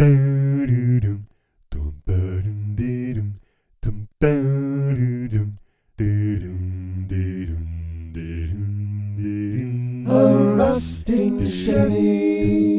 A rusting Chevy,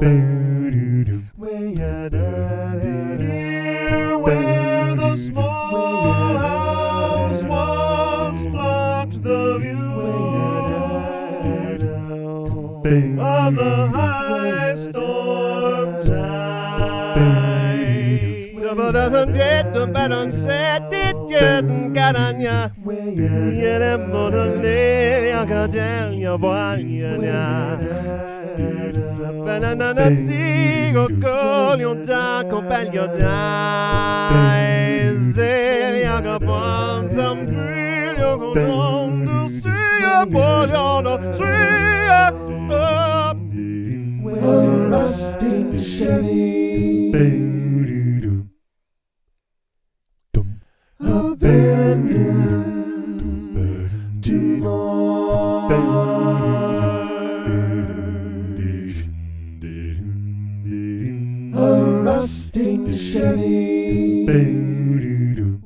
Where the small house once blocked the view of the high storm tide. The baton set it didn't on ya. Yere monole ya gadel ya. Sapana na na sigo kol yon da compagn yon da. Zel ya sam bril yon gondom du suya pol yon up. A rusting Chevy, abandoned. A rusting Chevy,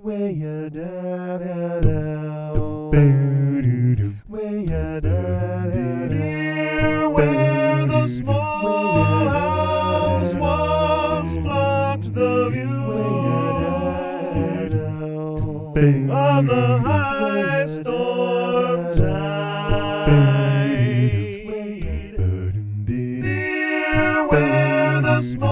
way a da da of the high storm tide. Near where the small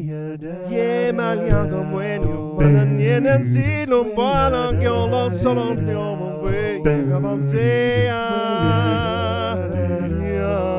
Jemand jagen bueno, men jenen silon bara går och sådant någon väg kan man säga. Ja.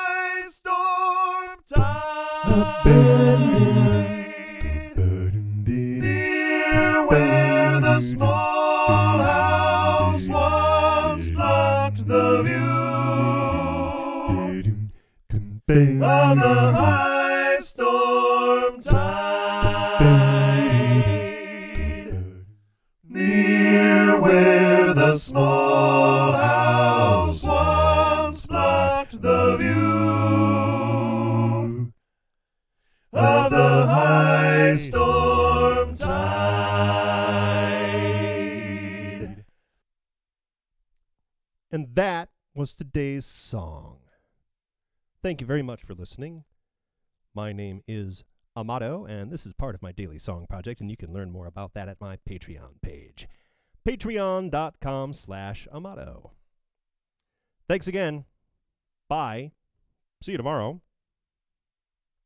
the view of the high storm tide. Near where the small And that was today's song. Thank you very much for listening. My name is Amato, and this is part of my daily song project, and you can learn more about that at my Patreon page. Patreon.com slash Amato. Thanks again. Bye. See you tomorrow.